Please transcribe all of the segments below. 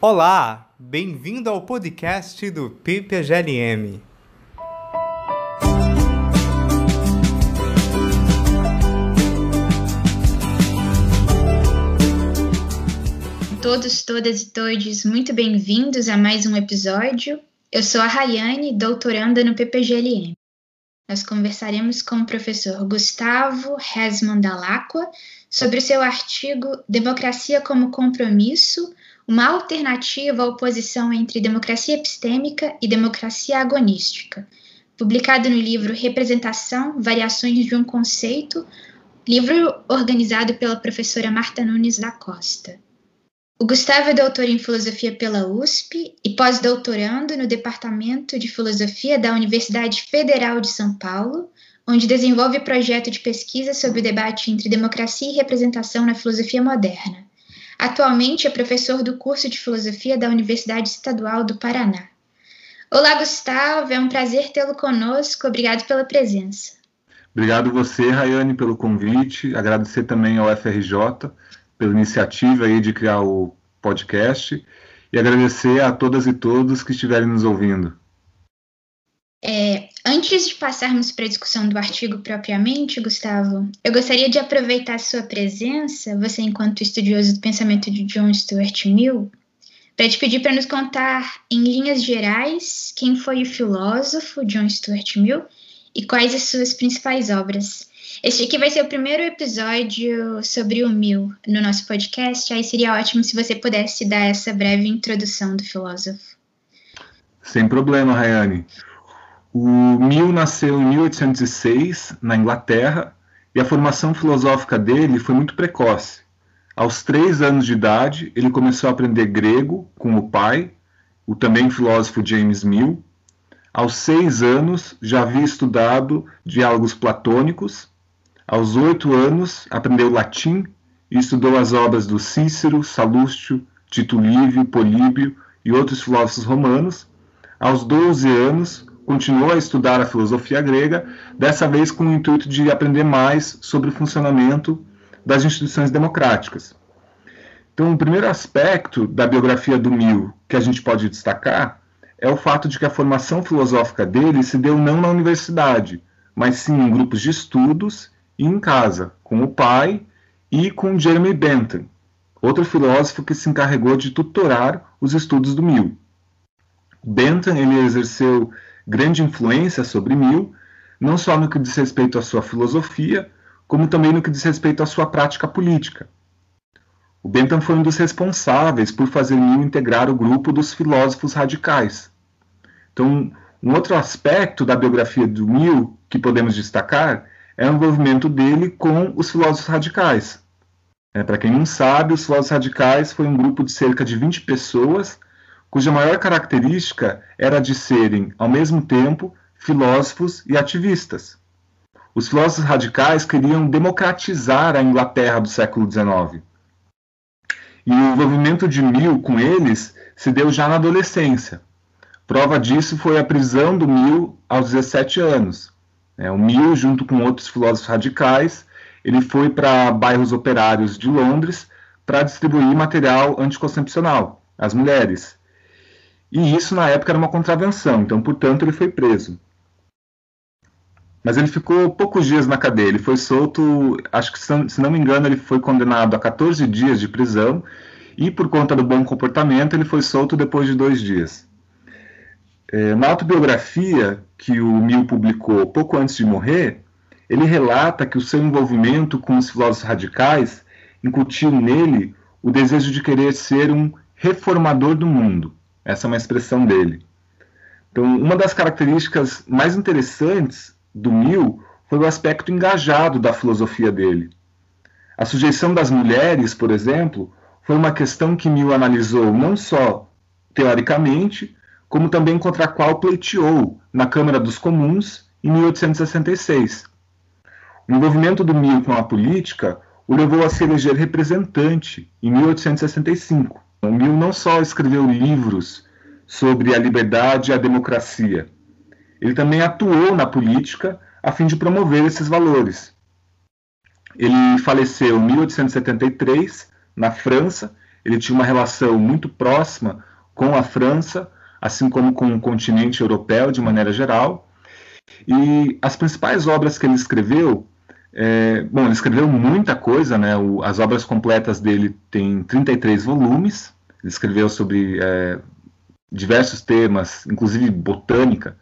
Olá, bem-vindo ao podcast do PPGLM. Todos, todas e todos, muito bem-vindos a mais um episódio. Eu sou a Rayane, doutoranda no PPGLM. Nós conversaremos com o professor Gustavo Resman Dalacqua sobre o seu artigo Democracia como Compromisso, uma alternativa à oposição entre democracia epistêmica e democracia agonística, publicado no livro Representação, Variações de um Conceito, livro organizado pela professora Marta Nunes da Costa. O Gustavo é doutor em filosofia pela USP e pós-doutorando no Departamento de Filosofia da Universidade Federal de São Paulo, onde desenvolve projeto de pesquisa sobre o debate entre democracia e representação na filosofia moderna. Atualmente é professor do curso de Filosofia da Universidade Estadual do Paraná. Olá, Gustavo, é um prazer tê-lo conosco. Obrigado pela presença. Obrigado você, Rayane, pelo convite. Agradecer também ao FRJ pela iniciativa aí de criar o podcast e agradecer a todas e todos que estiverem nos ouvindo. É, antes de passarmos para a discussão do artigo propriamente, Gustavo, eu gostaria de aproveitar sua presença, você enquanto estudioso do pensamento de John Stuart Mill, para te pedir para nos contar, em linhas gerais, quem foi o filósofo John Stuart Mill e quais as suas principais obras. Este aqui vai ser o primeiro episódio sobre o Mill no nosso podcast, aí seria ótimo se você pudesse dar essa breve introdução do filósofo. Sem problema, Rayane. O Mill nasceu em 1806, na Inglaterra, e a formação filosófica dele foi muito precoce. Aos três anos de idade, ele começou a aprender grego com o pai, o também filósofo James Mill. Aos seis anos, já havia estudado diálogos platônicos. Aos oito anos, aprendeu latim e estudou as obras do Cícero, Salustio, Tito Livio, Políbio e outros filósofos romanos. Aos doze anos, continuou a estudar a filosofia grega, dessa vez com o intuito de aprender mais sobre o funcionamento das instituições democráticas. Então, o primeiro aspecto da biografia do Mill que a gente pode destacar é o fato de que a formação filosófica dele se deu não na universidade, mas sim em grupos de estudos e em casa, com o pai e com Jeremy Bentham, outro filósofo que se encarregou de tutorar os estudos do Mill. Bentham ele exerceu grande influência sobre Mill, não só no que diz respeito à sua filosofia, como também no que diz respeito à sua prática política. O Bentham foi um dos responsáveis por fazer Mill integrar o grupo dos filósofos radicais. Então, um outro aspecto da biografia do Mill que podemos destacar é o envolvimento dele com os filósofos radicais. É, Para quem não sabe, os filósofos radicais foi um grupo de cerca de 20 pessoas cuja maior característica era de serem, ao mesmo tempo, filósofos e ativistas. Os filósofos radicais queriam democratizar a Inglaterra do século XIX. E o envolvimento de Mill com eles se deu já na adolescência. Prova disso foi a prisão do Mill aos 17 anos. É, o Mill, junto com outros filósofos radicais, ele foi para bairros operários de Londres para distribuir material anticoncepcional às mulheres. E isso, na época, era uma contravenção, então, portanto, ele foi preso. Mas ele ficou poucos dias na cadeia. Ele foi solto, acho que, se não me engano, ele foi condenado a 14 dias de prisão. E, por conta do bom comportamento, ele foi solto depois de dois dias. É, na autobiografia que o Mill publicou pouco antes de morrer, ele relata que o seu envolvimento com os filósofos radicais incutiu nele o desejo de querer ser um reformador do mundo. Essa é uma expressão dele. Então, uma das características mais interessantes do Mill foi o aspecto engajado da filosofia dele. A sujeição das mulheres, por exemplo, foi uma questão que Mill analisou não só teoricamente, como também contra a qual pleiteou na Câmara dos Comuns em 1866. O envolvimento do Mill com a política o levou a se eleger representante em 1865. O Mill não só escreveu livros sobre a liberdade e a democracia, ele também atuou na política a fim de promover esses valores. Ele faleceu em 1873, na França, ele tinha uma relação muito próxima com a França, assim como com o continente europeu de maneira geral. E as principais obras que ele escreveu, é, bom, ele escreveu muita coisa, né? O, as obras completas dele têm 33 volumes. Ele escreveu sobre é, diversos temas, inclusive botânica.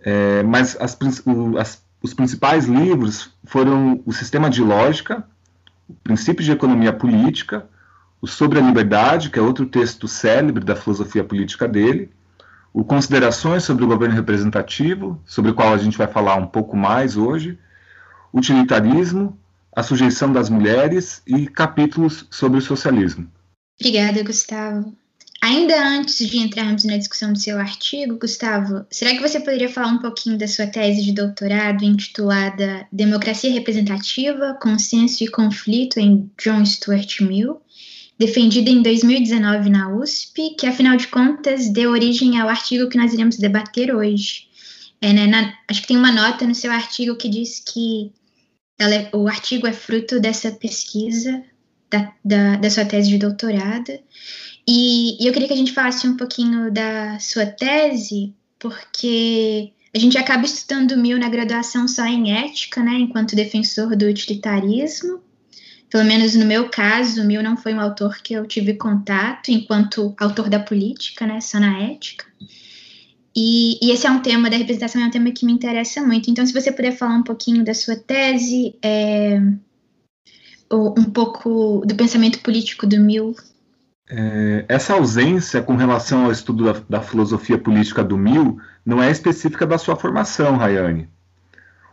É, mas as, o, as, os principais livros foram o Sistema de Lógica, o Princípio de Economia Política, o Sobre a Liberdade, que é outro texto célebre da filosofia política dele, o Considerações sobre o Governo Representativo, sobre o qual a gente vai falar um pouco mais hoje, Utilitarismo, a Sujeição das Mulheres e capítulos sobre o socialismo. Obrigada, Gustavo. Ainda antes de entrarmos na discussão do seu artigo, Gustavo, será que você poderia falar um pouquinho da sua tese de doutorado intitulada Democracia Representativa, Consenso e Conflito em John Stuart Mill? defendida em 2019 na USP, que afinal de contas deu origem ao artigo que nós iremos debater hoje. É, né, na, acho que tem uma nota no seu artigo que diz que é, o artigo é fruto dessa pesquisa, da, da, da sua tese de doutorado. E, e eu queria que a gente falasse um pouquinho da sua tese, porque a gente acaba estudando Mill na graduação só em ética, né, enquanto defensor do utilitarismo, pelo menos no meu caso, Mill não foi um autor que eu tive contato enquanto autor da política, né, só na ética. E, e, esse é um tema da representação, é um tema que me interessa muito. Então, se você puder falar um pouquinho da sua tese, é, um pouco do pensamento político do Mill. É, essa ausência com relação ao estudo da, da filosofia política do Mill não é específica da sua formação, Rayane.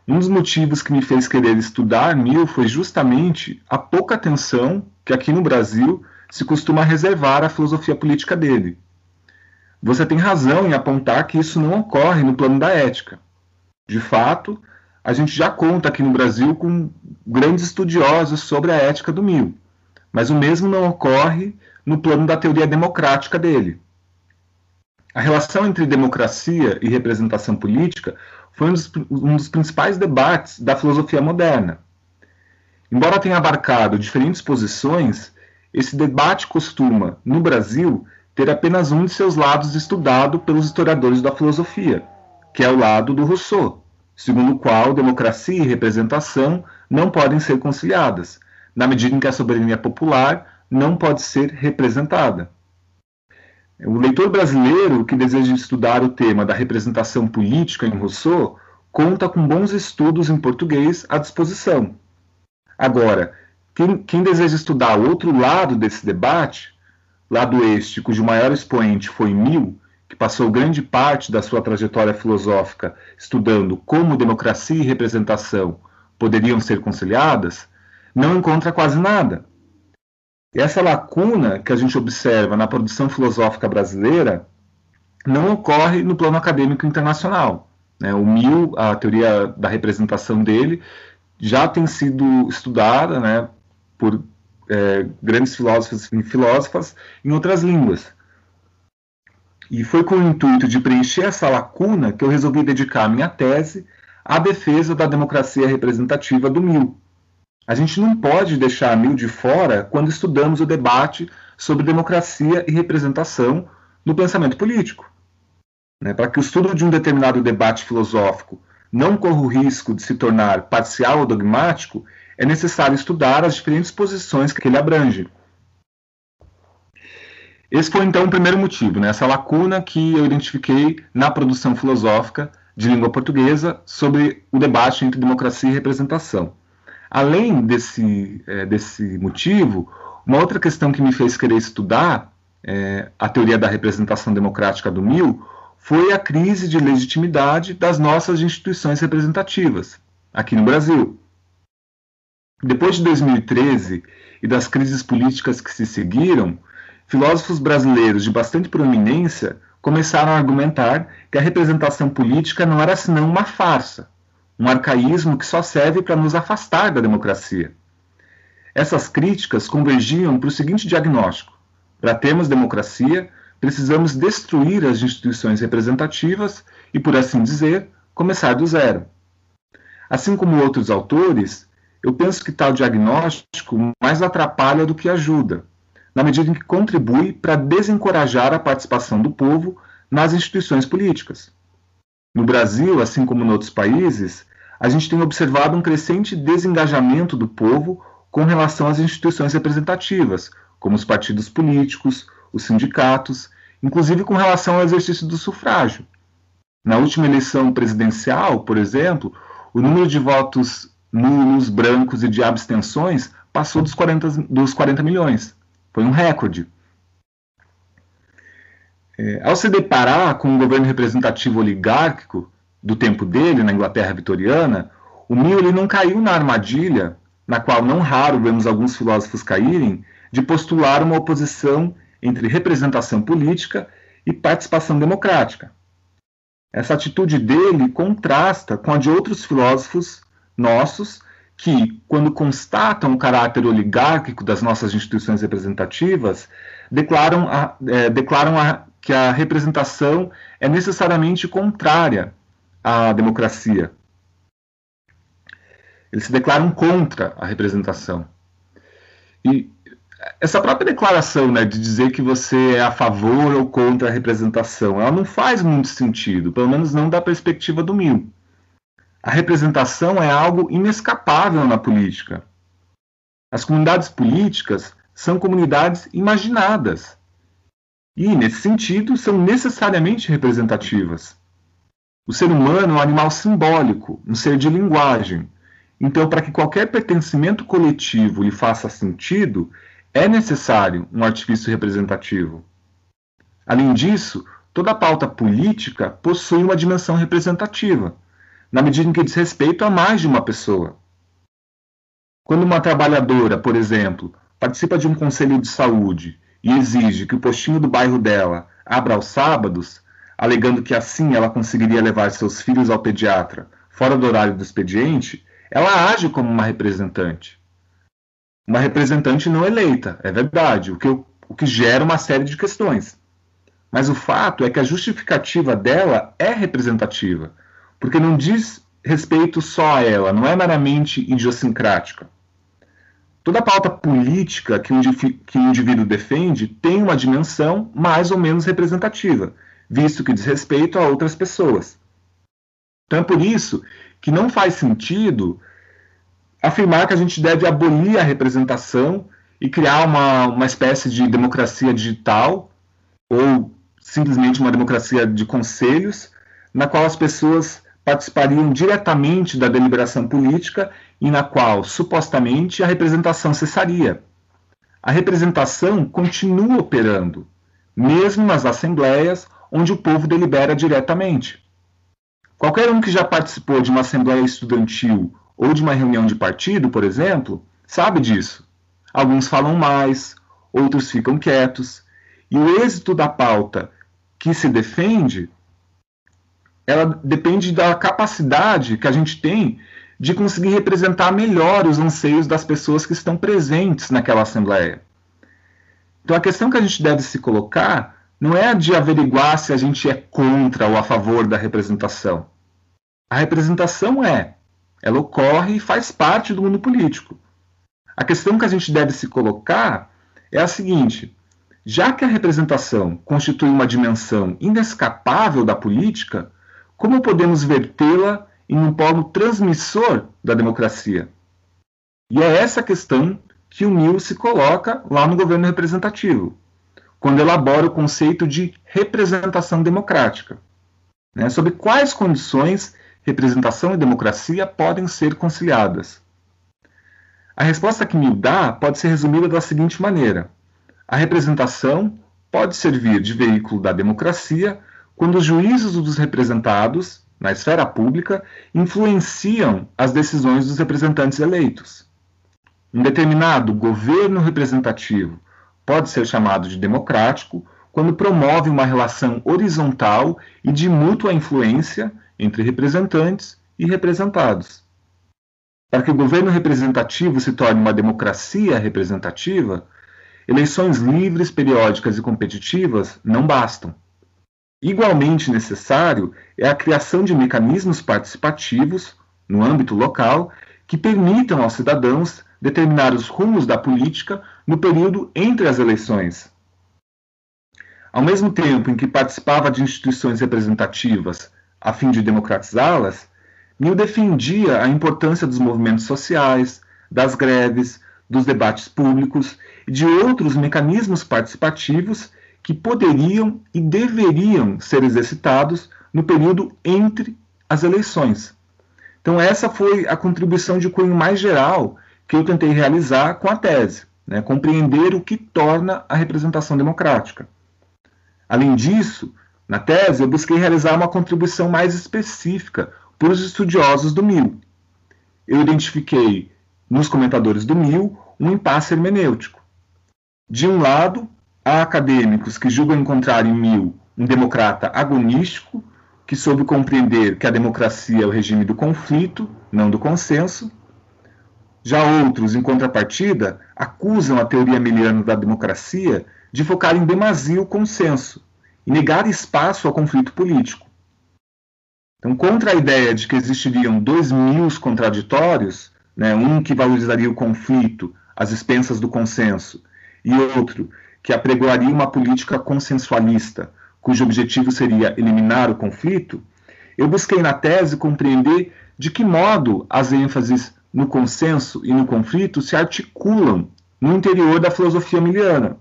Um dos motivos que me fez querer estudar Mill foi justamente a pouca atenção que aqui no Brasil se costuma reservar à filosofia política dele. Você tem razão em apontar que isso não ocorre no plano da ética. De fato, a gente já conta aqui no Brasil com grandes estudiosos sobre a ética do Mill, mas o mesmo não ocorre no plano da teoria democrática dele. A relação entre democracia e representação política foi um dos, um dos principais debates da filosofia moderna. Embora tenha abarcado diferentes posições, esse debate costuma, no Brasil, ter apenas um de seus lados estudado pelos historiadores da filosofia, que é o lado do Rousseau, segundo o qual democracia e representação não podem ser conciliadas, na medida em que a soberania popular não pode ser representada. O leitor brasileiro que deseja estudar o tema da representação política em Rousseau conta com bons estudos em português à disposição. Agora, quem, quem deseja estudar outro lado desse debate, lado este cujo maior expoente foi Mill, que passou grande parte da sua trajetória filosófica estudando como democracia e representação poderiam ser conciliadas, não encontra quase nada. Essa lacuna que a gente observa na produção filosófica brasileira não ocorre no plano acadêmico internacional. Né? O Mill, a teoria da representação dele, já tem sido estudada né, por é, grandes filósofos e filósofas em outras línguas. E foi com o intuito de preencher essa lacuna que eu resolvi dedicar minha tese à defesa da democracia representativa do Mill, a gente não pode deixar Mill de fora quando estudamos o debate sobre democracia e representação no pensamento político. Né? Para que o estudo de um determinado debate filosófico não corra o risco de se tornar parcial ou dogmático, é necessário estudar as diferentes posições que ele abrange. Esse foi então o primeiro motivo, né? essa lacuna que eu identifiquei na produção filosófica de língua portuguesa sobre o debate entre democracia e representação. Além desse, é, desse motivo, uma outra questão que me fez querer estudar é, a teoria da representação democrática do Mill foi a crise de legitimidade das nossas instituições representativas, aqui no Brasil. Depois de 2013 e das crises políticas que se seguiram, filósofos brasileiros de bastante proeminência começaram a argumentar que a representação política não era senão uma farsa, um arcaísmo que só serve para nos afastar da democracia. Essas críticas convergiam para o seguinte diagnóstico: para termos democracia, precisamos destruir as instituições representativas e, por assim dizer, começar do zero. Assim como outros autores, eu penso que tal diagnóstico mais atrapalha do que ajuda, na medida em que contribui para desencorajar a participação do povo nas instituições políticas. No Brasil, assim como em outros países, a gente tem observado um crescente desengajamento do povo com relação às instituições representativas, como os partidos políticos, os sindicatos, inclusive com relação ao exercício do sufrágio. Na última eleição presidencial, por exemplo, o número de votos nulos, brancos e de abstenções passou dos 40, dos 40 milhões. Foi um recorde. É, ao se deparar com um governo representativo oligárquico do tempo dele, na Inglaterra vitoriana, o Mill não caiu na armadilha, na qual não raro vemos alguns filósofos caírem, de postular uma oposição entre representação política e participação democrática. Essa atitude dele contrasta com a de outros filósofos nossos que, quando constatam o caráter oligárquico das nossas instituições representativas, declaram, a, é, declaram a, que a representação é necessariamente contrária à democracia. Eles se declaram contra a representação. E essa própria declaração né, de dizer que você é a favor ou contra a representação, ela não faz muito sentido, pelo menos não da perspectiva do Mill. A representação é algo inescapável na política. As comunidades políticas são comunidades imaginadas e, nesse sentido, são necessariamente representativas. O ser humano é um animal simbólico, um ser de linguagem. Então, para que qualquer pertencimento coletivo lhe faça sentido, é necessário um artifício representativo. Além disso, toda pauta política possui uma dimensão representativa na medida em que diz respeito a mais de uma pessoa. Quando uma trabalhadora, por exemplo, participa de um conselho de saúde e exige que o postinho do bairro dela abra aos sábados, alegando que assim ela conseguiria levar seus filhos ao pediatra fora do horário do expediente, ela age como uma representante. Uma representante não eleita, é verdade, o que, o que gera uma série de questões. Mas o fato é que a justificativa dela é representativa, porque não diz respeito só a ela, não é meramente idiosincrática. Toda pauta política que o, que o indivíduo defende tem uma dimensão mais ou menos representativa, visto que diz respeito a outras pessoas. Então é por isso que não faz sentido afirmar que a gente deve abolir a representação e criar uma, uma espécie de democracia digital ou simplesmente uma democracia de conselhos, na qual as pessoas participariam diretamente da deliberação política e na qual, supostamente, a representação cessaria. A representação continua operando, mesmo nas assembleias onde o povo delibera diretamente. Qualquer um que já participou de uma assembleia estudantil ou de uma reunião de partido, por exemplo, sabe disso. Alguns falam mais, outros ficam quietos, e o êxito da pauta que se defende ela depende da capacidade que a gente tem de conseguir representar melhor os anseios das pessoas que estão presentes naquela assembleia. Então a questão que a gente deve se colocar não é a de averiguar se a gente é contra ou a favor da representação. A representação é, ela ocorre e faz parte do mundo político. A questão que a gente deve se colocar é a seguinte: já que a representação constitui uma dimensão inescapável da política, como podemos vertê-la em um polo transmissor da democracia? E é essa questão que o Mill se coloca lá no governo representativo, quando elabora o conceito de representação democrática. Né? Sob quais condições representação e democracia podem ser conciliadas? A resposta que Mill dá pode ser resumida da seguinte maneira: a representação pode servir de veículo da democracia quando os juízos dos representados, na esfera pública, influenciam as decisões dos representantes eleitos. Um determinado governo representativo pode ser chamado de democrático quando promove uma relação horizontal e de mútua influência entre representantes e representados. Para que o governo representativo se torne uma democracia representativa, eleições livres, periódicas e competitivas não bastam. Igualmente necessário é a criação de mecanismos participativos, no âmbito local, que permitam aos cidadãos determinar os rumos da política no período entre as eleições. Ao mesmo tempo em que participava de instituições representativas a fim de democratizá-las, Mill defendia a importância dos movimentos sociais, das greves, dos debates públicos e de outros mecanismos participativos que poderiam e deveriam ser exercitados no período entre as eleições. Então, essa foi a contribuição de cunho mais geral que eu tentei realizar com a tese, né? compreender o que torna a representação democrática. Além disso, na tese, eu busquei realizar uma contribuição mais específica para os estudiosos do MIL. Eu identifiquei nos comentadores do MIL um impasse hermenêutico. De um lado, há acadêmicos que julgam encontrar em Mill um democrata agonístico, que soube compreender que a democracia é o regime do conflito, não do consenso. Já outros, em contrapartida, acusam a teoria miliana da democracia de focar em demasia o consenso e negar espaço ao conflito político. Então, contra a ideia de que existiriam dois mil contraditórios, né, um que valorizaria o conflito às expensas do consenso, e outro que apregoaria uma política consensualista, cujo objetivo seria eliminar o conflito, eu busquei na tese compreender de que modo as ênfases no consenso e no conflito se articulam no interior da filosofia miliana.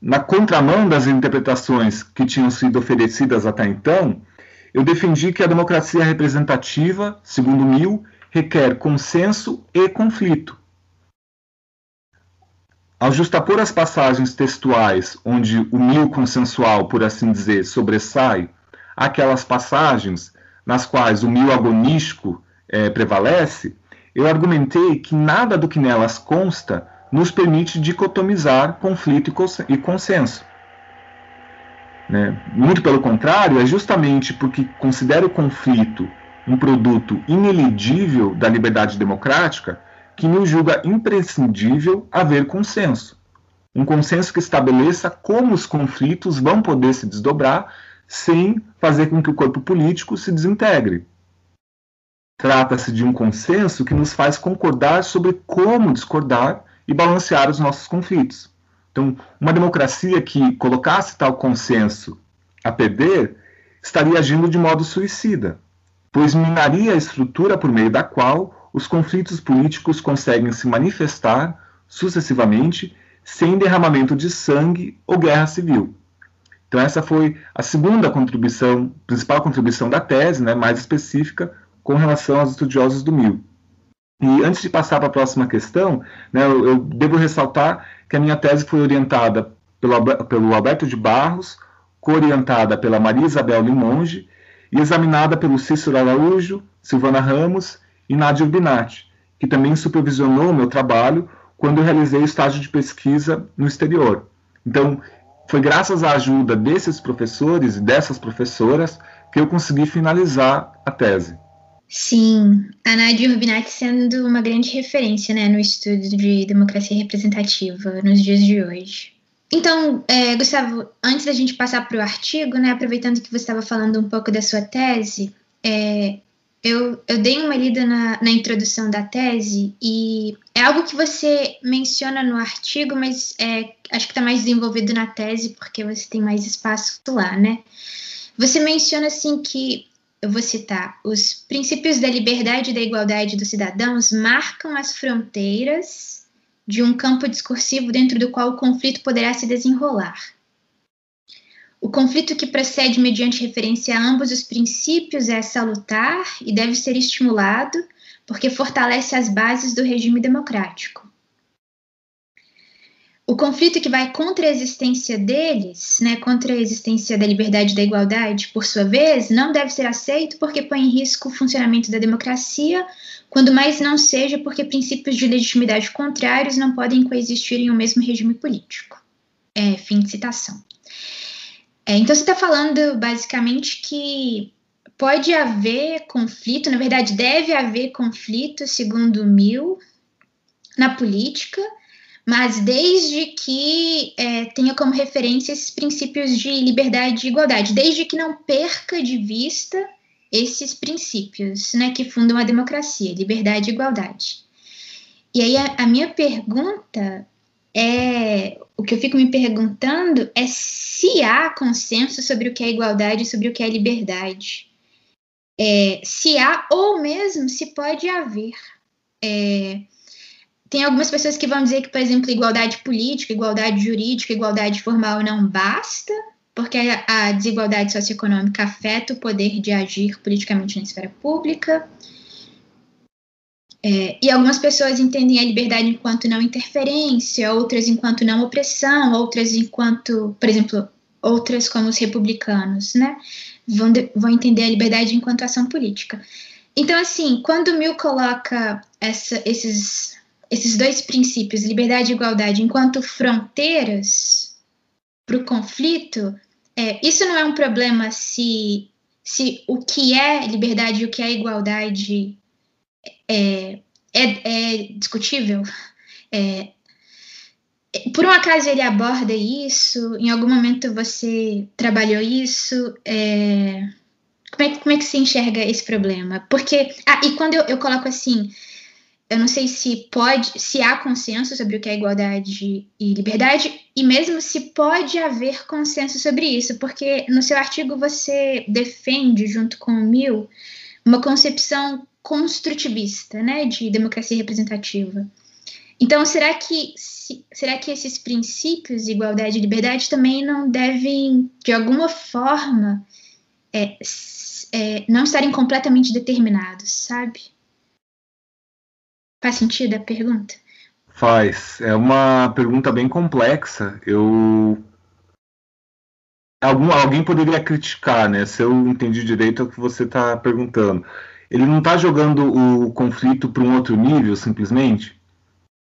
Na contramão das interpretações que tinham sido oferecidas até então, eu defendi que a democracia representativa, segundo Mill, requer consenso e conflito, ao justapor as passagens textuais onde o mil consensual, por assim dizer, sobressai, aquelas passagens nas quais o mil agonístico é, prevalece, eu argumentei que nada do que nelas consta nos permite dicotomizar conflito e consenso. Né? Muito pelo contrário, é justamente porque considero o conflito um produto ineligível da liberdade democrática que me julga imprescindível haver consenso. Um consenso que estabeleça como os conflitos vão poder se desdobrar sem fazer com que o corpo político se desintegre. Trata-se de um consenso que nos faz concordar sobre como discordar e balancear os nossos conflitos. Então, uma democracia que colocasse tal consenso a perder estaria agindo de modo suicida, pois minaria a estrutura por meio da qual os conflitos políticos conseguem se manifestar sucessivamente sem derramamento de sangue ou guerra civil. Então essa foi a segunda contribuição, principal contribuição da tese, né, mais específica com relação aos estudiosos do MIL. E antes de passar para a próxima questão, né, eu, eu, devo ressaltar que a minha tese foi orientada pelo, pelo Alberto de Barros, co-orientada pela Maria Isabel Limonge e examinada pelo Cícero Araújo, Silvana Ramos e Nadia Urbinati, que também supervisionou o meu trabalho quando eu realizei o estágio de pesquisa no exterior. Então, foi graças à ajuda desses professores e dessas professoras que eu consegui finalizar a tese. Sim, a Nadia Rubinati sendo uma grande referência né, no estudo de democracia representativa nos dias de hoje. Então, é, Gustavo, antes da gente passar para o artigo, né, aproveitando que você estava falando um pouco da sua tese, é, eu, eu dei uma lida na, na introdução da tese e é algo que você menciona no artigo, mas é, acho que está mais desenvolvido na tese porque você tem mais espaço lá, né? Você menciona assim que, eu vou citar, os princípios da liberdade e da igualdade dos cidadãos marcam as fronteiras de um campo discursivo dentro do qual o conflito poderá se desenrolar. O conflito que procede mediante referência a ambos os princípios é salutar e deve ser estimulado, porque fortalece as bases do regime democrático. O conflito que vai contra a existência deles, né, contra a existência da liberdade e da igualdade, por sua vez, não deve ser aceito porque põe em risco o funcionamento da democracia, quando mais não seja porque princípios de legitimidade contrários não podem coexistir em um mesmo regime político. É, fim de citação. É, então, você está falando basicamente que pode haver conflito, na verdade, deve haver conflito, segundo Mill, na política, mas desde que é, tenha como referência esses princípios de liberdade e igualdade, desde que não perca de vista esses princípios né, que fundam a democracia, liberdade e igualdade. e aí a, a minha pergunta é o que eu fico me perguntando é se há consenso sobre o que é igualdade e sobre o que é liberdade. É, se há ou mesmo se pode haver. É, tem algumas pessoas que vão dizer que, por exemplo, igualdade política, igualdade jurídica, igualdade formal não basta, porque a, a desigualdade socioeconômica afeta o poder de agir politicamente na esfera pública. É, e algumas pessoas entendem a liberdade enquanto não interferência, outras enquanto não opressão, outras enquanto, por exemplo, outras como os republicanos, né? Vão, de, vão entender a liberdade enquanto ação política. Então, assim, quando Mill coloca essa, esses, esses dois princípios, liberdade e igualdade, enquanto fronteiras para o conflito, é, isso não é um problema se, se o que é liberdade e o que é igualdade é, é, é discutível. É, por um acaso ele aborda isso? Em algum momento você trabalhou isso? É, como, é, como é que se enxerga esse problema? Porque, ah, e quando eu, eu coloco assim, eu não sei se pode, se há consenso sobre o que é igualdade e liberdade, e mesmo se pode haver consenso sobre isso, porque no seu artigo você defende, junto com o Mill, uma concepção construtivista, né, de democracia representativa. Então, será que se, será que esses princípios de igualdade e liberdade também não devem, de alguma forma, é, é, não estarem completamente determinados, sabe? Faz sentido a pergunta? Faz. É uma pergunta bem complexa. Eu Algum, alguém poderia criticar, né? Se eu entendi direito é o que você está perguntando ele não está jogando o conflito para um outro nível, simplesmente.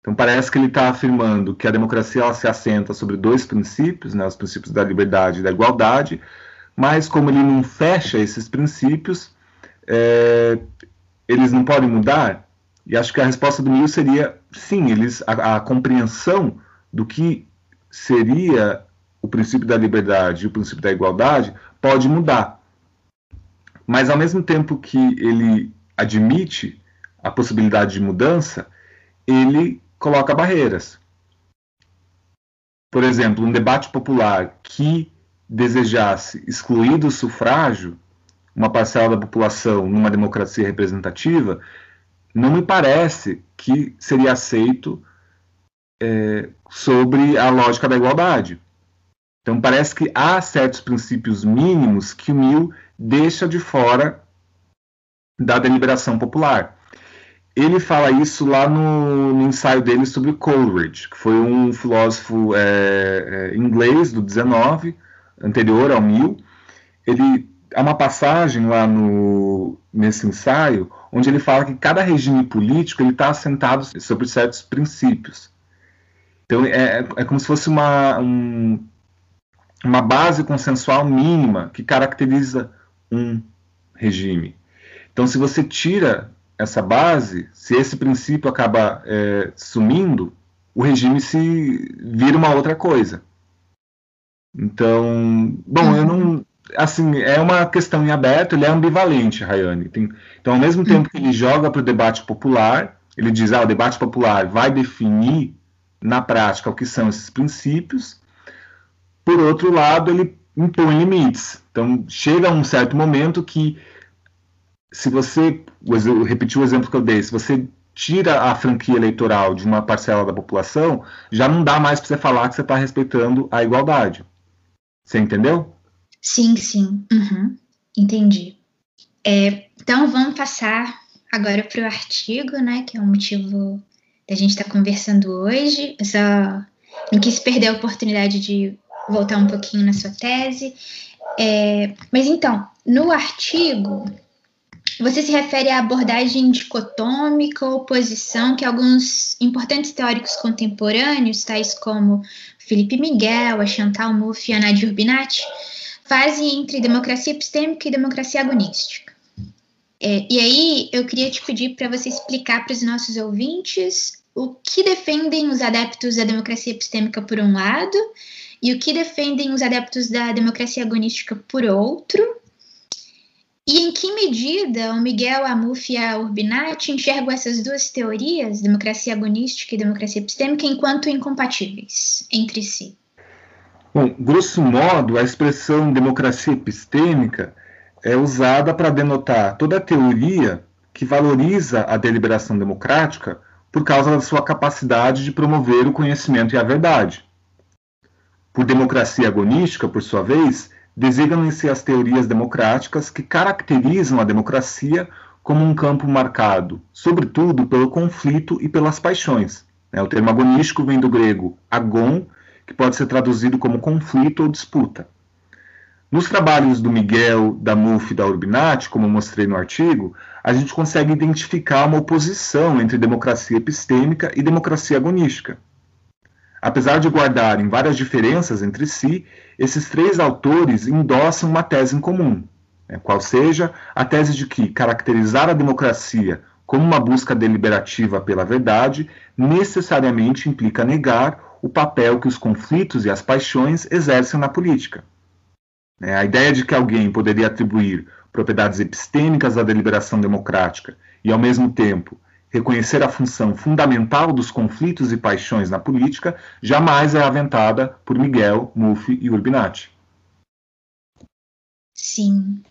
Então parece que ele está afirmando que a democracia ela se assenta sobre dois princípios, né, os princípios da liberdade e da igualdade, mas como ele não fecha esses princípios, é, eles não podem mudar. E acho que a resposta do Mill seria sim, eles a, a compreensão do que seria o princípio da liberdade e o princípio da igualdade pode mudar. Mas ao mesmo tempo que ele admite a possibilidade de mudança, ele coloca barreiras. Por exemplo, um debate popular que desejasse excluir do sufrágio uma parcela da população numa democracia representativa, não me parece que seria aceito é, sobre a lógica da igualdade. Então, parece que há certos princípios mínimos que o Mill deixa de fora da deliberação popular. Ele fala isso lá no, no ensaio dele sobre Coleridge, que foi um filósofo é, é, inglês do 19, anterior ao Mill. Ele há uma passagem lá no, nesse ensaio onde ele fala que cada regime político ele está assentado sobre certos princípios. Então é, é como se fosse uma, um, uma base consensual mínima que caracteriza um regime. Então, se você tira essa base, se esse princípio acaba é, sumindo, o regime se vira uma outra coisa. Então, bom, eu não. Assim, é uma questão em aberto, ele é ambivalente, Rayane. Tem, então, ao mesmo tempo que ele joga para o debate popular, ele diz: ah, o debate popular vai definir na prática o que são esses princípios. Por outro lado, ele impõe limites. Então, chega um certo momento que, se você, eu o exemplo que eu dei, se você tira a franquia eleitoral de uma parcela da população, já não dá mais para você falar que você está respeitando a igualdade. Você entendeu? Sim, sim. Uhum. Entendi. É, então, vamos passar agora para o artigo, né, que é o motivo da gente estar tá conversando hoje. Eu só não quis perder a oportunidade de voltar um pouquinho na sua tese. É, mas então, no artigo, você se refere à abordagem dicotômica ou oposição que alguns importantes teóricos contemporâneos, tais como Felipe Miguel, a Chantal Mouffe e a Nadia Urbinati, fazem entre democracia epistêmica e democracia agonística. É, e aí eu queria te pedir para você explicar para os nossos ouvintes o que defendem os adeptos da democracia epistêmica por um lado e o que defendem os adeptos da democracia agonística por outro, E em que medida o Miguel Amuf e a Urbinati enxergam essas duas teorias, democracia agonística e democracia epistêmica, enquanto incompatíveis entre si? Bom, grosso modo, a expressão democracia epistêmica é usada para denotar toda a teoria que valoriza a deliberação democrática por causa da sua capacidade de promover o conhecimento e a verdade. Por democracia agonística, por sua vez, designam-se as teorias democráticas que caracterizam a democracia como um campo marcado, sobretudo, pelo conflito e pelas paixões. Né? O termo agonístico vem do grego agon, que pode ser traduzido como conflito ou disputa. Nos trabalhos do Miguel, da MUF e da Urbinati, como mostrei no artigo, a gente consegue identificar uma oposição entre democracia epistêmica e democracia agonística. Apesar de guardarem várias diferenças entre si, esses três autores endossam uma tese em comum, né, qual seja a tese de que caracterizar a democracia como uma busca deliberativa pela verdade necessariamente implica negar o papel que os conflitos e as paixões exercem na política. É, a ideia de que alguém poderia atribuir propriedades epistêmicas à deliberação democrática e, ao mesmo tempo, reconhecer a função fundamental dos conflitos e paixões na política jamais é aventada por Miguel, Muffi e Urbinati. Sim.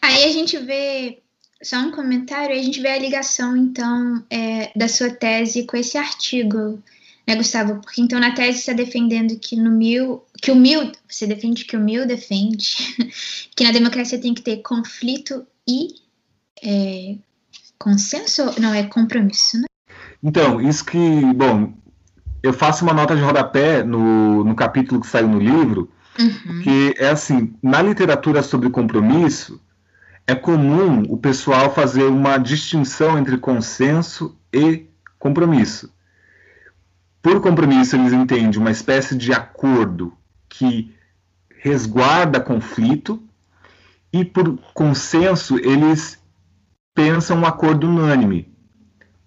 Aí a gente vê, só um comentário, a gente vê a ligação, então, é, da sua tese com esse artigo, né, Gustavo? Porque, então, na tese você está defendendo que no mil, que o mil, você defende que o mil defende, que na democracia tem que ter conflito e é, Consenso não é compromisso, né? Então, isso que, bom, eu faço uma nota de rodapé no, no capítulo que saiu no livro, uhum. que é assim, na literatura sobre compromisso, é comum o pessoal fazer uma distinção entre consenso e compromisso. Por compromisso, eles entendem uma espécie de acordo que resguarda conflito, e por consenso, eles pensa um acordo unânime.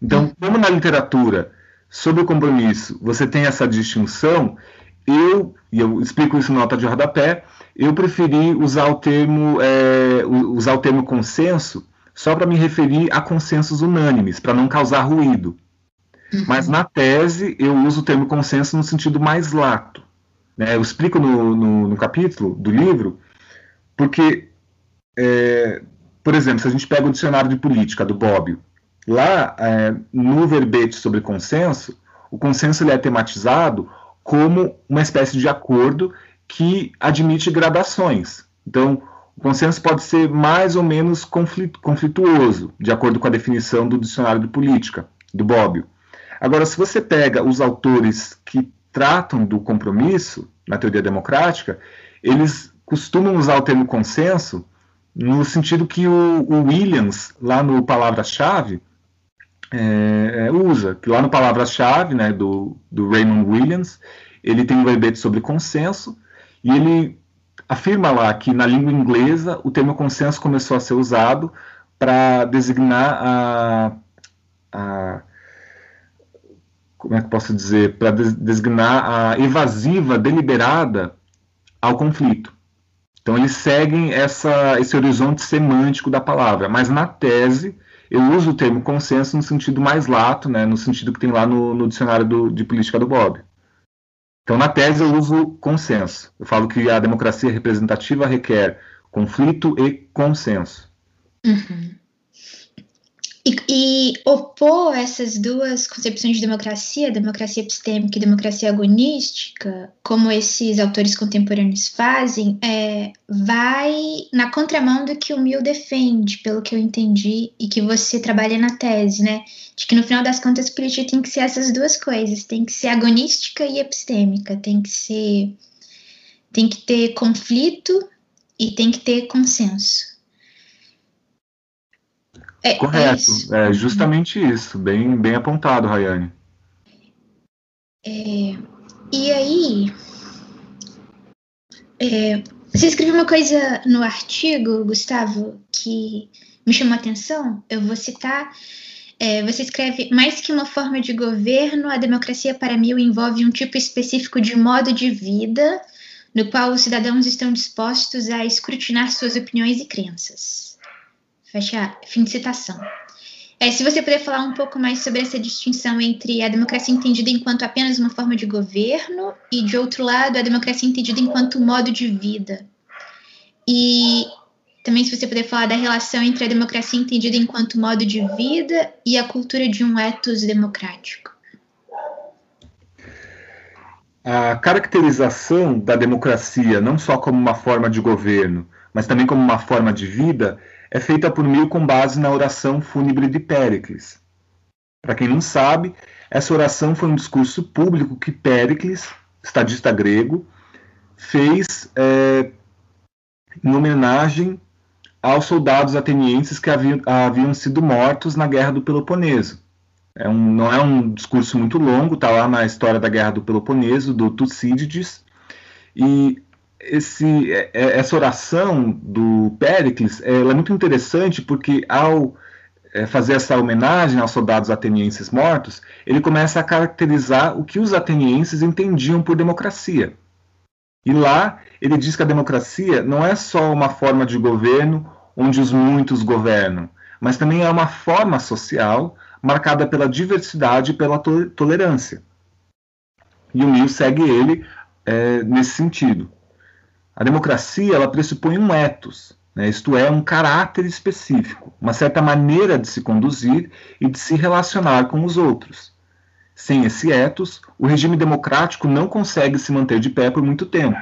Então, como na literatura, sobre o compromisso, você tem essa distinção, eu, e eu explico isso na nota de rodapé, eu preferi usar o termo, é, usar o termo consenso só para me referir a consensos unânimes, para não causar ruído. Uhum. Mas na tese eu uso o termo consenso no sentido mais lato. Né? Eu explico no, no, no capítulo do livro, porque é, por exemplo, se a gente pega o dicionário de política do Bobbio, lá é, no verbete sobre consenso, o consenso ele é tematizado como uma espécie de acordo que admite gradações. Então, o consenso pode ser mais ou menos conflituoso, de acordo com a definição do dicionário de política, do Bobbio. Agora, se você pega os autores que tratam do compromisso na teoria democrática, eles costumam usar o termo consenso no sentido que o, o Williams, lá no Palavra-Chave, é, é, usa, que lá no Palavra-Chave, né, do, do Raymond Williams, ele tem um verbete sobre consenso, e ele afirma lá que na língua inglesa o termo consenso começou a ser usado para designar a, a, como é que posso dizer, para designar a evasiva deliberada ao conflito. Então eles seguem essa, esse horizonte semântico da palavra, mas na tese eu uso o termo consenso no sentido mais lato, né, no sentido que tem lá no, no dicionário do, de política do Bob. Então na tese eu uso consenso. Eu falo que a democracia representativa requer conflito e consenso. Uhum. E, e, opor essas duas concepções de democracia, democracia epistêmica e democracia agonística, como esses autores contemporâneos fazem, é, vai na contramão do que o Mill defende, pelo que eu entendi, e que você trabalha na tese, né? De que no final das contas, política tem que ser essas duas coisas, tem que ser agonística e epistêmica, tem que ser. tem que ter conflito e tem que ter consenso. É, Correto, é, é, justamente isso, bem, bem apontado, Rayane. É, e aí, é, você escreveu uma coisa no artigo, Gustavo, que me chamou a atenção. Eu vou citar. É, você escreve: mais que uma forma de governo, a democracia para mim envolve um tipo específico de modo de vida no qual os cidadãos estão dispostos a escrutinar suas opiniões e crenças. Fecha, fim de citação. É, se você puder falar um pouco mais sobre essa distinção entre a democracia entendida enquanto apenas uma forma de governo e, de outro lado, a democracia entendida enquanto modo de vida. E também se você puder falar da relação entre a democracia entendida enquanto modo de vida e a cultura de um ethos democrático. A caracterização da democracia, não só como uma forma de governo, mas também como uma forma de vida, é feita por Mill com base na oração fúnebre de Péricles. Para quem não sabe, essa oração foi um discurso público que Péricles, estadista grego, fez é, em homenagem aos soldados atenienses que haviam, haviam sido mortos na Guerra do Peloponeso. É um, não é um discurso muito longo, está lá na história da Guerra do Peloponeso, do Tucídides, e esse, é, é, essa oração do Péricles ela é muito interessante porque ao é, fazer essa homenagem aos soldados atenienses mortos, ele começa a caracterizar o que os atenienses entendiam por democracia. E lá ele diz que a democracia não é só uma forma de governo onde os muitos governam, mas também é uma forma social marcada pela diversidade e pela to tolerância. E o Mill segue ele é, nesse sentido. A democracia ela pressupõe um ethos, né, isto é, um caráter específico, uma certa maneira de se conduzir e de se relacionar com os outros. Sem esse ethos, o regime democrático não consegue se manter de pé por muito tempo.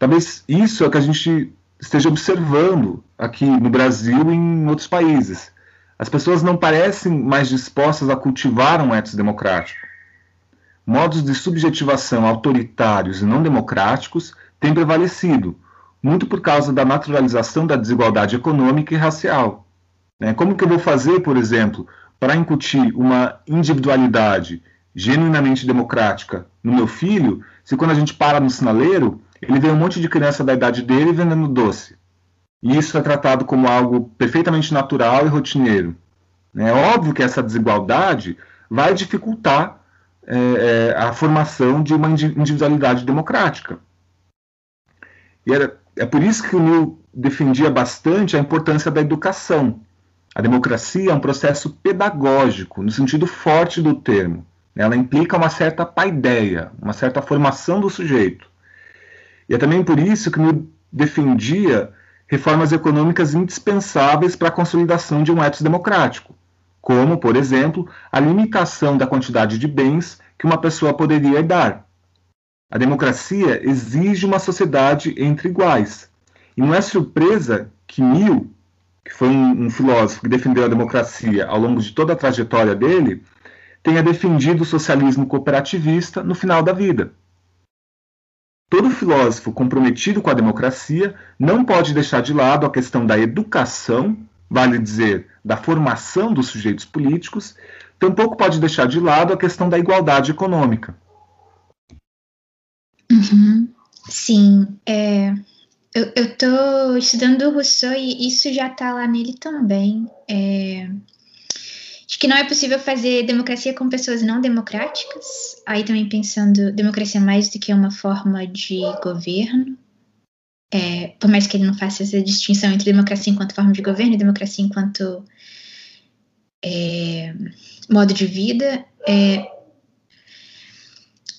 Talvez isso é o que a gente esteja observando aqui no Brasil e em outros países. As pessoas não parecem mais dispostas a cultivar um ethos democrático. Modos de subjetivação autoritários e não democráticos tem prevalecido, muito por causa da naturalização da desigualdade econômica e racial. Né? Como que eu vou fazer, por exemplo, para incutir uma individualidade genuinamente democrática no meu filho, se quando a gente para no sinaleiro, ele vê um monte de criança da idade dele vendendo doce. E isso é tratado como algo perfeitamente natural e rotineiro. É óbvio que essa desigualdade vai dificultar é, é, a formação de uma individualidade democrática. E era, é por isso que o Mill defendia bastante a importância da educação. A democracia é um processo pedagógico, no sentido forte do termo. Ela implica uma certa paideia, uma certa formação do sujeito. E é também por isso que Mill defendia reformas econômicas indispensáveis para a consolidação de um ethos democrático, como, por exemplo, a limitação da quantidade de bens que uma pessoa poderia herdar. A democracia exige uma sociedade entre iguais. E não é surpresa que Mill, que foi um, um filósofo que defendeu a democracia ao longo de toda a trajetória dele, tenha defendido o socialismo cooperativista no final da vida. Todo filósofo comprometido com a democracia não pode deixar de lado a questão da educação, vale dizer, da formação dos sujeitos políticos, tampouco pode deixar de lado a questão da igualdade econômica. Uhum. Sim, é, eu, eu tô estudando Rousseau e isso já tá lá nele também. É, acho que não é possível fazer democracia com pessoas não democráticas. Aí também pensando democracia mais do que uma forma de governo. É, por mais que ele não faça essa distinção entre democracia enquanto forma de governo e democracia enquanto é, modo de vida. É,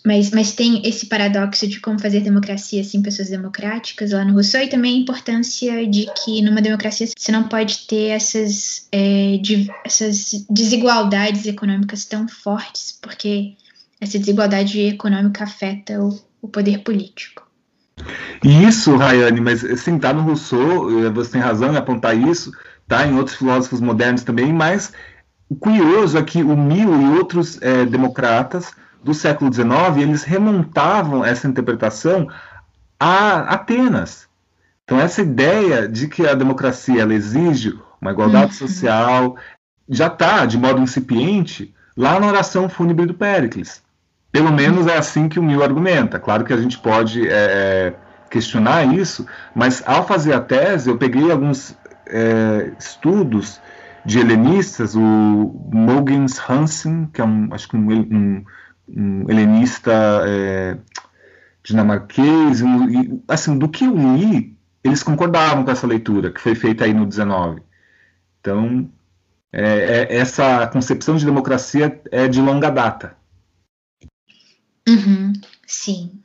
mas, mas tem esse paradoxo de como fazer democracia sem pessoas democráticas lá no Rousseau e também a importância de que numa democracia você não pode ter essas, é, de, essas desigualdades econômicas tão fortes, porque essa desigualdade econômica afeta o, o poder político. Isso, Rayane, mas sim, tá no Rousseau, eh, você tem razão em apontar isso, tá em outros filósofos modernos também, mas o curioso é que o Mill e outros é, democratas do século XIX, eles remontavam essa interpretação a Atenas. Então, essa ideia de que a democracia ela exige uma igualdade uhum. social já está, de modo incipiente, lá na oração fúnebre do Péricles. Pelo menos é assim que o Mill argumenta. Claro que a gente pode é, é, questionar isso, mas ao fazer a tese, eu peguei alguns é, estudos de helenistas, o Mogens Hansen, que é um, acho que um, um um helenista é, dinamarquês, e, assim, do que eu li, eles concordavam com essa leitura que foi feita aí no 19. Então, é, é, essa concepção de democracia é de longa data. Uhum, sim.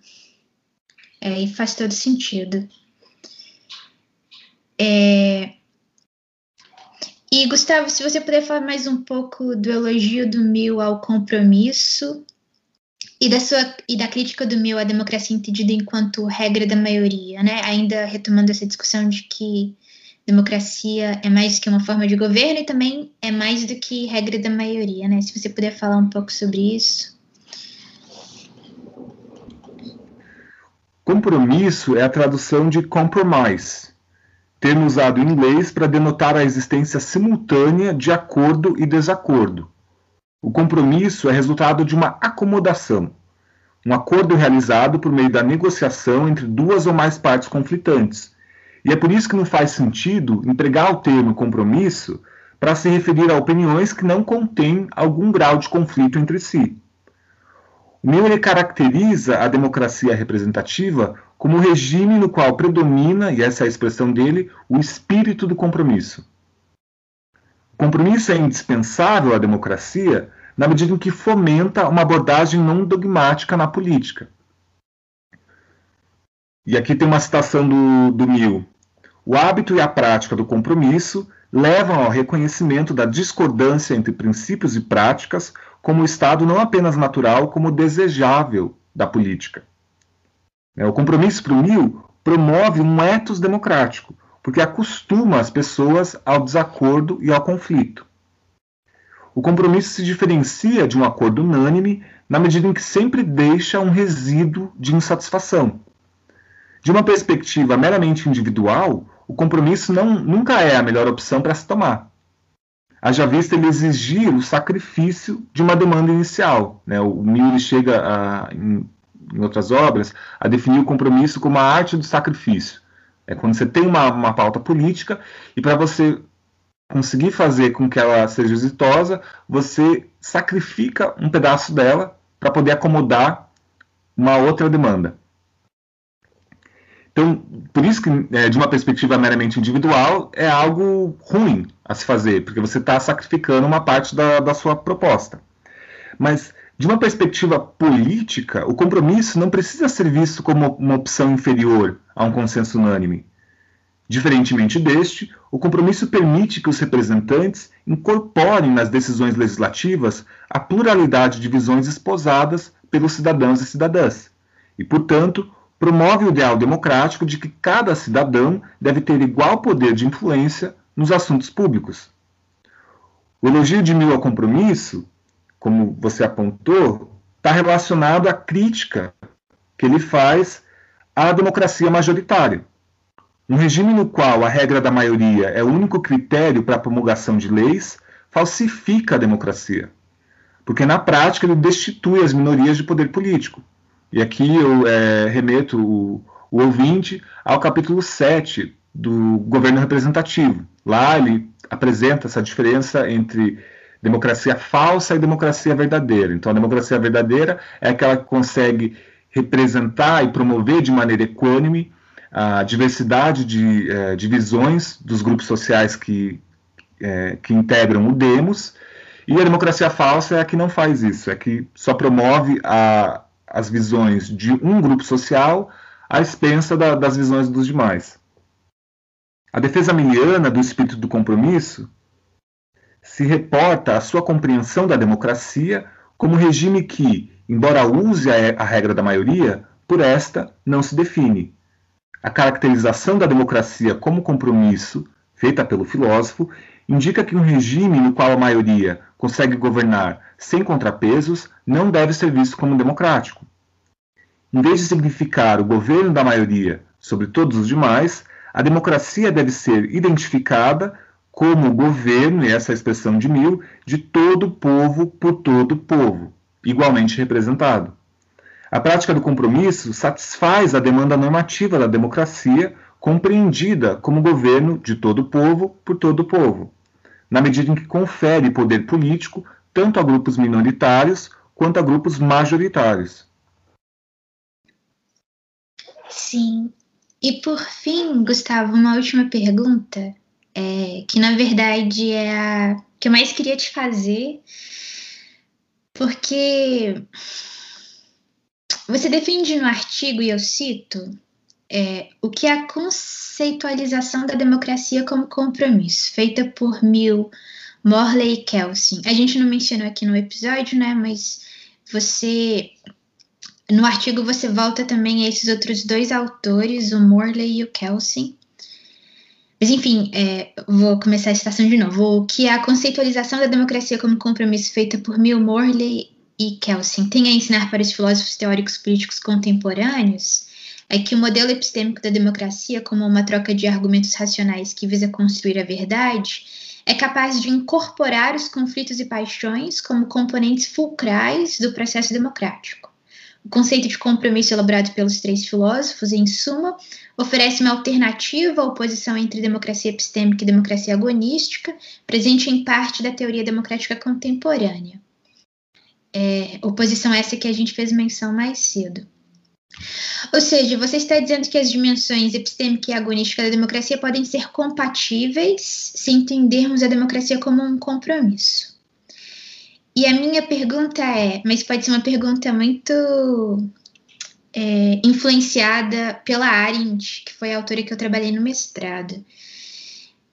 É, e faz todo sentido. É... E, Gustavo, se você puder falar mais um pouco do elogio do Mil ao compromisso e da, sua, e da crítica do Mil à democracia entendida enquanto regra da maioria, né? Ainda retomando essa discussão de que democracia é mais que uma forma de governo e também é mais do que regra da maioria, né? Se você puder falar um pouco sobre isso. Compromisso é a tradução de compromise, termo usado em inglês para denotar a existência simultânea de acordo e desacordo. O compromisso é resultado de uma acomodação, um acordo realizado por meio da negociação entre duas ou mais partes conflitantes. E é por isso que não faz sentido empregar o termo compromisso para se referir a opiniões que não contêm algum grau de conflito entre si. O Miller caracteriza a democracia representativa como o regime no qual predomina, e essa é a expressão dele, o espírito do compromisso. Compromisso é indispensável à democracia na medida em que fomenta uma abordagem não dogmática na política. E aqui tem uma citação do, do Mill. O hábito e a prática do compromisso levam ao reconhecimento da discordância entre princípios e práticas como estado não apenas natural, como desejável da política. O compromisso para o Mil promove um ethos democrático, porque acostuma as pessoas ao desacordo e ao conflito. O compromisso se diferencia de um acordo unânime na medida em que sempre deixa um resíduo de insatisfação. De uma perspectiva meramente individual, o compromisso não, nunca é a melhor opção para se tomar haja vista ele exigir o sacrifício de uma demanda inicial. Né? O Mill chega, a, em, em, outras obras, a definir o compromisso como a arte do sacrifício. É quando você tem uma, uma pauta política e para você conseguir fazer com que ela seja exitosa, você sacrifica um pedaço dela para poder acomodar uma outra demanda. Então, por isso que, é, de uma perspectiva meramente individual, é algo ruim a se fazer, porque você está sacrificando uma parte da, da sua proposta. Mas, de uma perspectiva política, o compromisso não precisa ser visto como uma opção inferior a um consenso unânime. Diferentemente deste, o compromisso permite que os representantes incorporem nas decisões legislativas a pluralidade de visões esposadas pelos cidadãos e cidadãs, e, portanto, promove o ideal democrático de que cada cidadão deve ter igual poder de influência nos assuntos públicos. O elogio de Mill ao compromisso, como você apontou, está relacionado à crítica que ele faz à democracia majoritária. Um regime no qual a regra da maioria é o único critério para a promulgação de leis falsifica a democracia, porque na prática ele destitui as minorias de poder político. E aqui eu é, remeto o, o ouvinte ao capítulo 7 do governo representativo. Lá ele apresenta essa diferença entre democracia falsa e democracia verdadeira. Então, a democracia verdadeira é aquela que consegue representar e promover de maneira equânime a diversidade de, é, de visões dos grupos sociais que, é, que integram o demos, e a democracia falsa é a que não faz isso, é que só promove a, as visões de um grupo social à expensa da, das visões dos demais. A defesa miliana do espírito do compromisso se reporta à sua compreensão da democracia como regime que, embora use a, regra da maioria, por esta não se define. A caracterização da democracia como compromisso, feita pelo filósofo, indica que um regime no qual a maioria consegue governar sem contrapesos não deve ser visto como democrático. Em vez de significar o governo da maioria sobre todos os demais, a democracia deve ser identificada como governo, e essa é expressão de Mill, de todo povo por todo povo, igualmente representado. A prática do compromisso satisfaz a demanda normativa da democracia, compreendida como governo de todo povo por todo povo, na medida em que confere poder político tanto a grupos minoritários quanto a grupos majoritários. Sim. E por fim, Gustavo, uma última pergunta, é, que na verdade é a que eu mais queria te fazer, porque você defende no artigo, e eu cito, é, o que é a conceitualização da democracia como compromisso, feita por Mill, Morley e Kelsen. A gente não mencionou aqui no episódio, né? Mas você. No artigo você volta também a esses outros dois autores, o Morley e o Kelsen. Mas enfim, é, vou começar a citação de novo. O que é a conceitualização da democracia como compromisso feita por Mill, Morley e Kelsen tem a ensinar para os filósofos teóricos políticos contemporâneos é que o modelo epistêmico da democracia, como uma troca de argumentos racionais que visa construir a verdade, é capaz de incorporar os conflitos e paixões como componentes fulcrais do processo democrático. O conceito de compromisso elaborado pelos três filósofos, em suma, oferece uma alternativa à oposição entre democracia epistêmica e democracia agonística, presente em parte da teoria democrática contemporânea. É, oposição essa que a gente fez menção mais cedo. Ou seja, você está dizendo que as dimensões epistêmica e agonística da democracia podem ser compatíveis se entendermos a democracia como um compromisso. E a minha pergunta é, mas pode ser uma pergunta muito é, influenciada pela Arendt, que foi a autora que eu trabalhei no mestrado.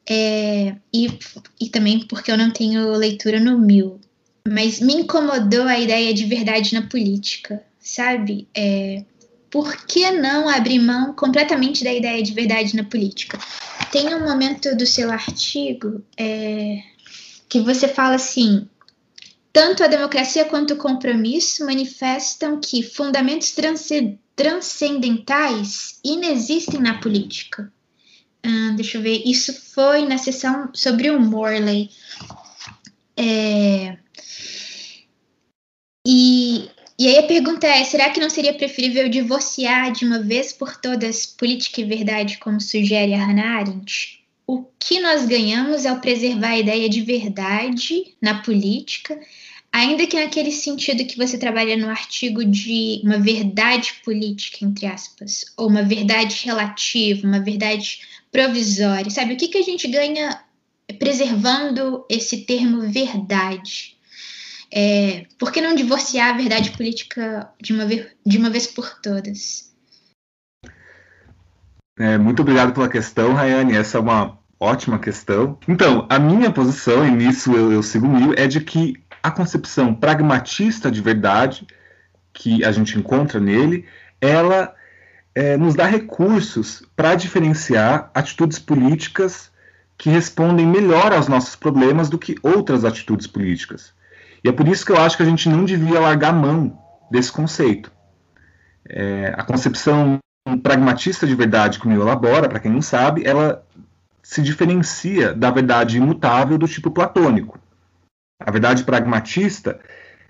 É, e, e também porque eu não tenho leitura no Mil. Mas me incomodou a ideia de verdade na política, sabe? É, por que não abrir mão completamente da ideia de verdade na política? Tem um momento do seu artigo é, que você fala assim: tanto a democracia quanto o compromisso manifestam que fundamentos transcendentais inexistem na política. Deixa eu ver, isso foi na sessão sobre o Morley. É, e e aí a pergunta é: será que não seria preferível divorciar de uma vez por todas política e verdade, como sugere a Hannah Arendt? O que nós ganhamos ao preservar a ideia de verdade na política, ainda que naquele sentido que você trabalha no artigo de uma verdade política, entre aspas, ou uma verdade relativa, uma verdade provisória, sabe? O que, que a gente ganha preservando esse termo verdade? É, por que não divorciar a verdade política de uma de uma vez por todas? É, muito obrigado pela questão, Rayane. Essa é uma ótima questão. Então, a minha posição, e nisso eu, eu sigo mil, é de que a concepção pragmatista de verdade que a gente encontra nele, ela é, nos dá recursos para diferenciar atitudes políticas que respondem melhor aos nossos problemas do que outras atitudes políticas. E é por isso que eu acho que a gente não devia largar mão desse conceito. É, a concepção pragmatista de verdade que o elabora, para quem não sabe, ela se diferencia da verdade imutável do tipo platônico. A verdade pragmatista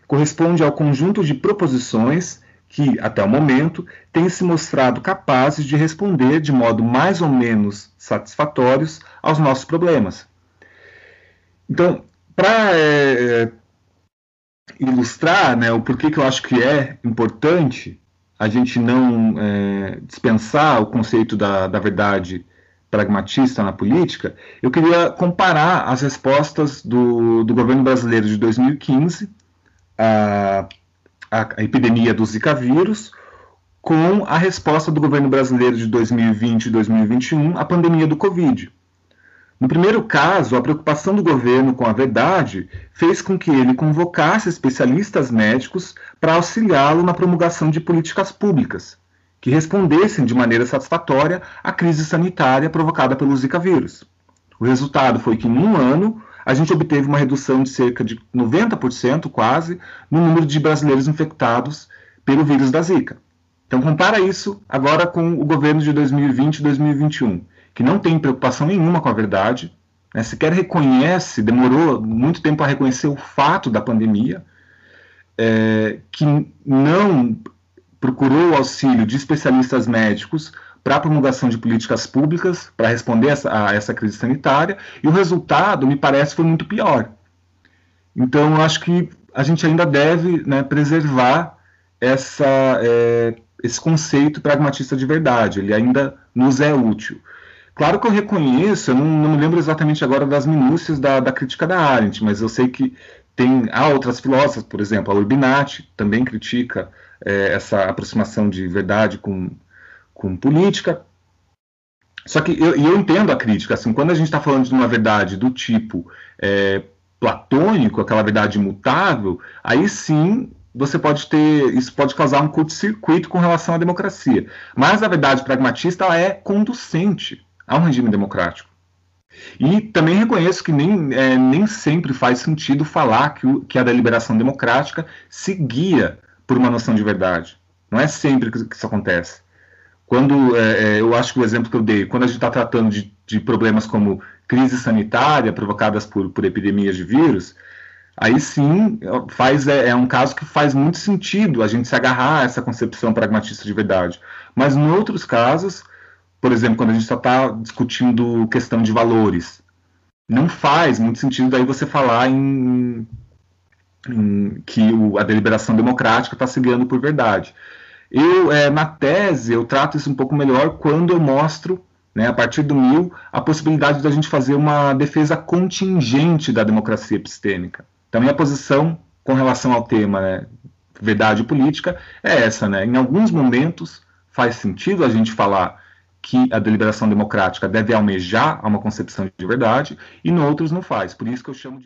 corresponde ao conjunto de proposições que, até o momento, têm se mostrado capazes de responder de modo mais ou menos satisfatórios aos nossos problemas. Então, para é, ilustrar né, o porquê que eu acho que é importante a gente não é, dispensar o conceito da, da verdade pragmatista na política, eu queria comparar as respostas do, do governo brasileiro de 2015 à, à epidemia do Zika vírus com a resposta do governo brasileiro de 2020 e 2021 à pandemia do Covid. No primeiro caso, a preocupação do governo com a verdade fez com que ele convocasse especialistas médicos para auxiliá-lo na promulgação de políticas públicas que respondessem de maneira satisfatória à crise sanitária provocada pelo Zika vírus. O resultado foi que, em um ano, a gente obteve uma redução de cerca de 90%, quase, no número de brasileiros infectados pelo vírus da Zika. Então, compara isso agora com o governo de 2020 e 2021 que não tem preocupação nenhuma com a verdade, né, sequer reconhece, demorou muito tempo a reconhecer o fato da pandemia, é, que não procurou o auxílio de especialistas médicos para a promulgação de políticas públicas para responder a, essa crise sanitária, e o resultado, me parece, foi muito pior. Então, eu acho que a gente ainda deve né, preservar essa, é, esse conceito pragmatista de verdade, ele ainda nos é útil. Claro que eu reconheço, eu não, não me lembro exatamente agora das minúcias da, da, crítica da Arendt, mas eu sei que tem há outras filósofas, por exemplo, a Urbinati também critica é, essa aproximação de verdade com, com política. Só que eu, eu entendo a crítica, assim, quando a gente está falando de uma verdade do tipo é, platônico, aquela verdade imutável, aí sim você pode ter, isso pode causar um curto-circuito com relação à democracia. Mas a verdade pragmatista ela é conducente a um regime democrático. E também reconheço que nem, é, nem sempre faz sentido falar que, o, que a deliberação democrática se guia por uma noção de verdade. Não é sempre que, que isso acontece. Quando, é, é eu acho que o exemplo que eu dei, quando a gente está tratando de, de problemas como crise sanitária provocadas por, por epidemias de vírus, aí sim faz é, é, um caso que faz muito sentido a gente se agarrar a essa concepção pragmatista de verdade. Mas em outros casos, por exemplo, quando a gente só está discutindo questão de valores, não faz muito sentido daí você falar em, em que o, a deliberação democrática está se guiando por verdade. Eu, é, na tese, eu trato isso um pouco melhor quando eu mostro né, a partir do mil, a possibilidade da gente fazer uma defesa contingente da democracia epistêmica. Então, minha posição com relação ao tema né, verdade política é essa. Né? Em alguns momentos faz sentido a gente falar que a deliberação democrática deve almejar a uma concepção de verdade, e em outros não faz. Por isso que eu chamo de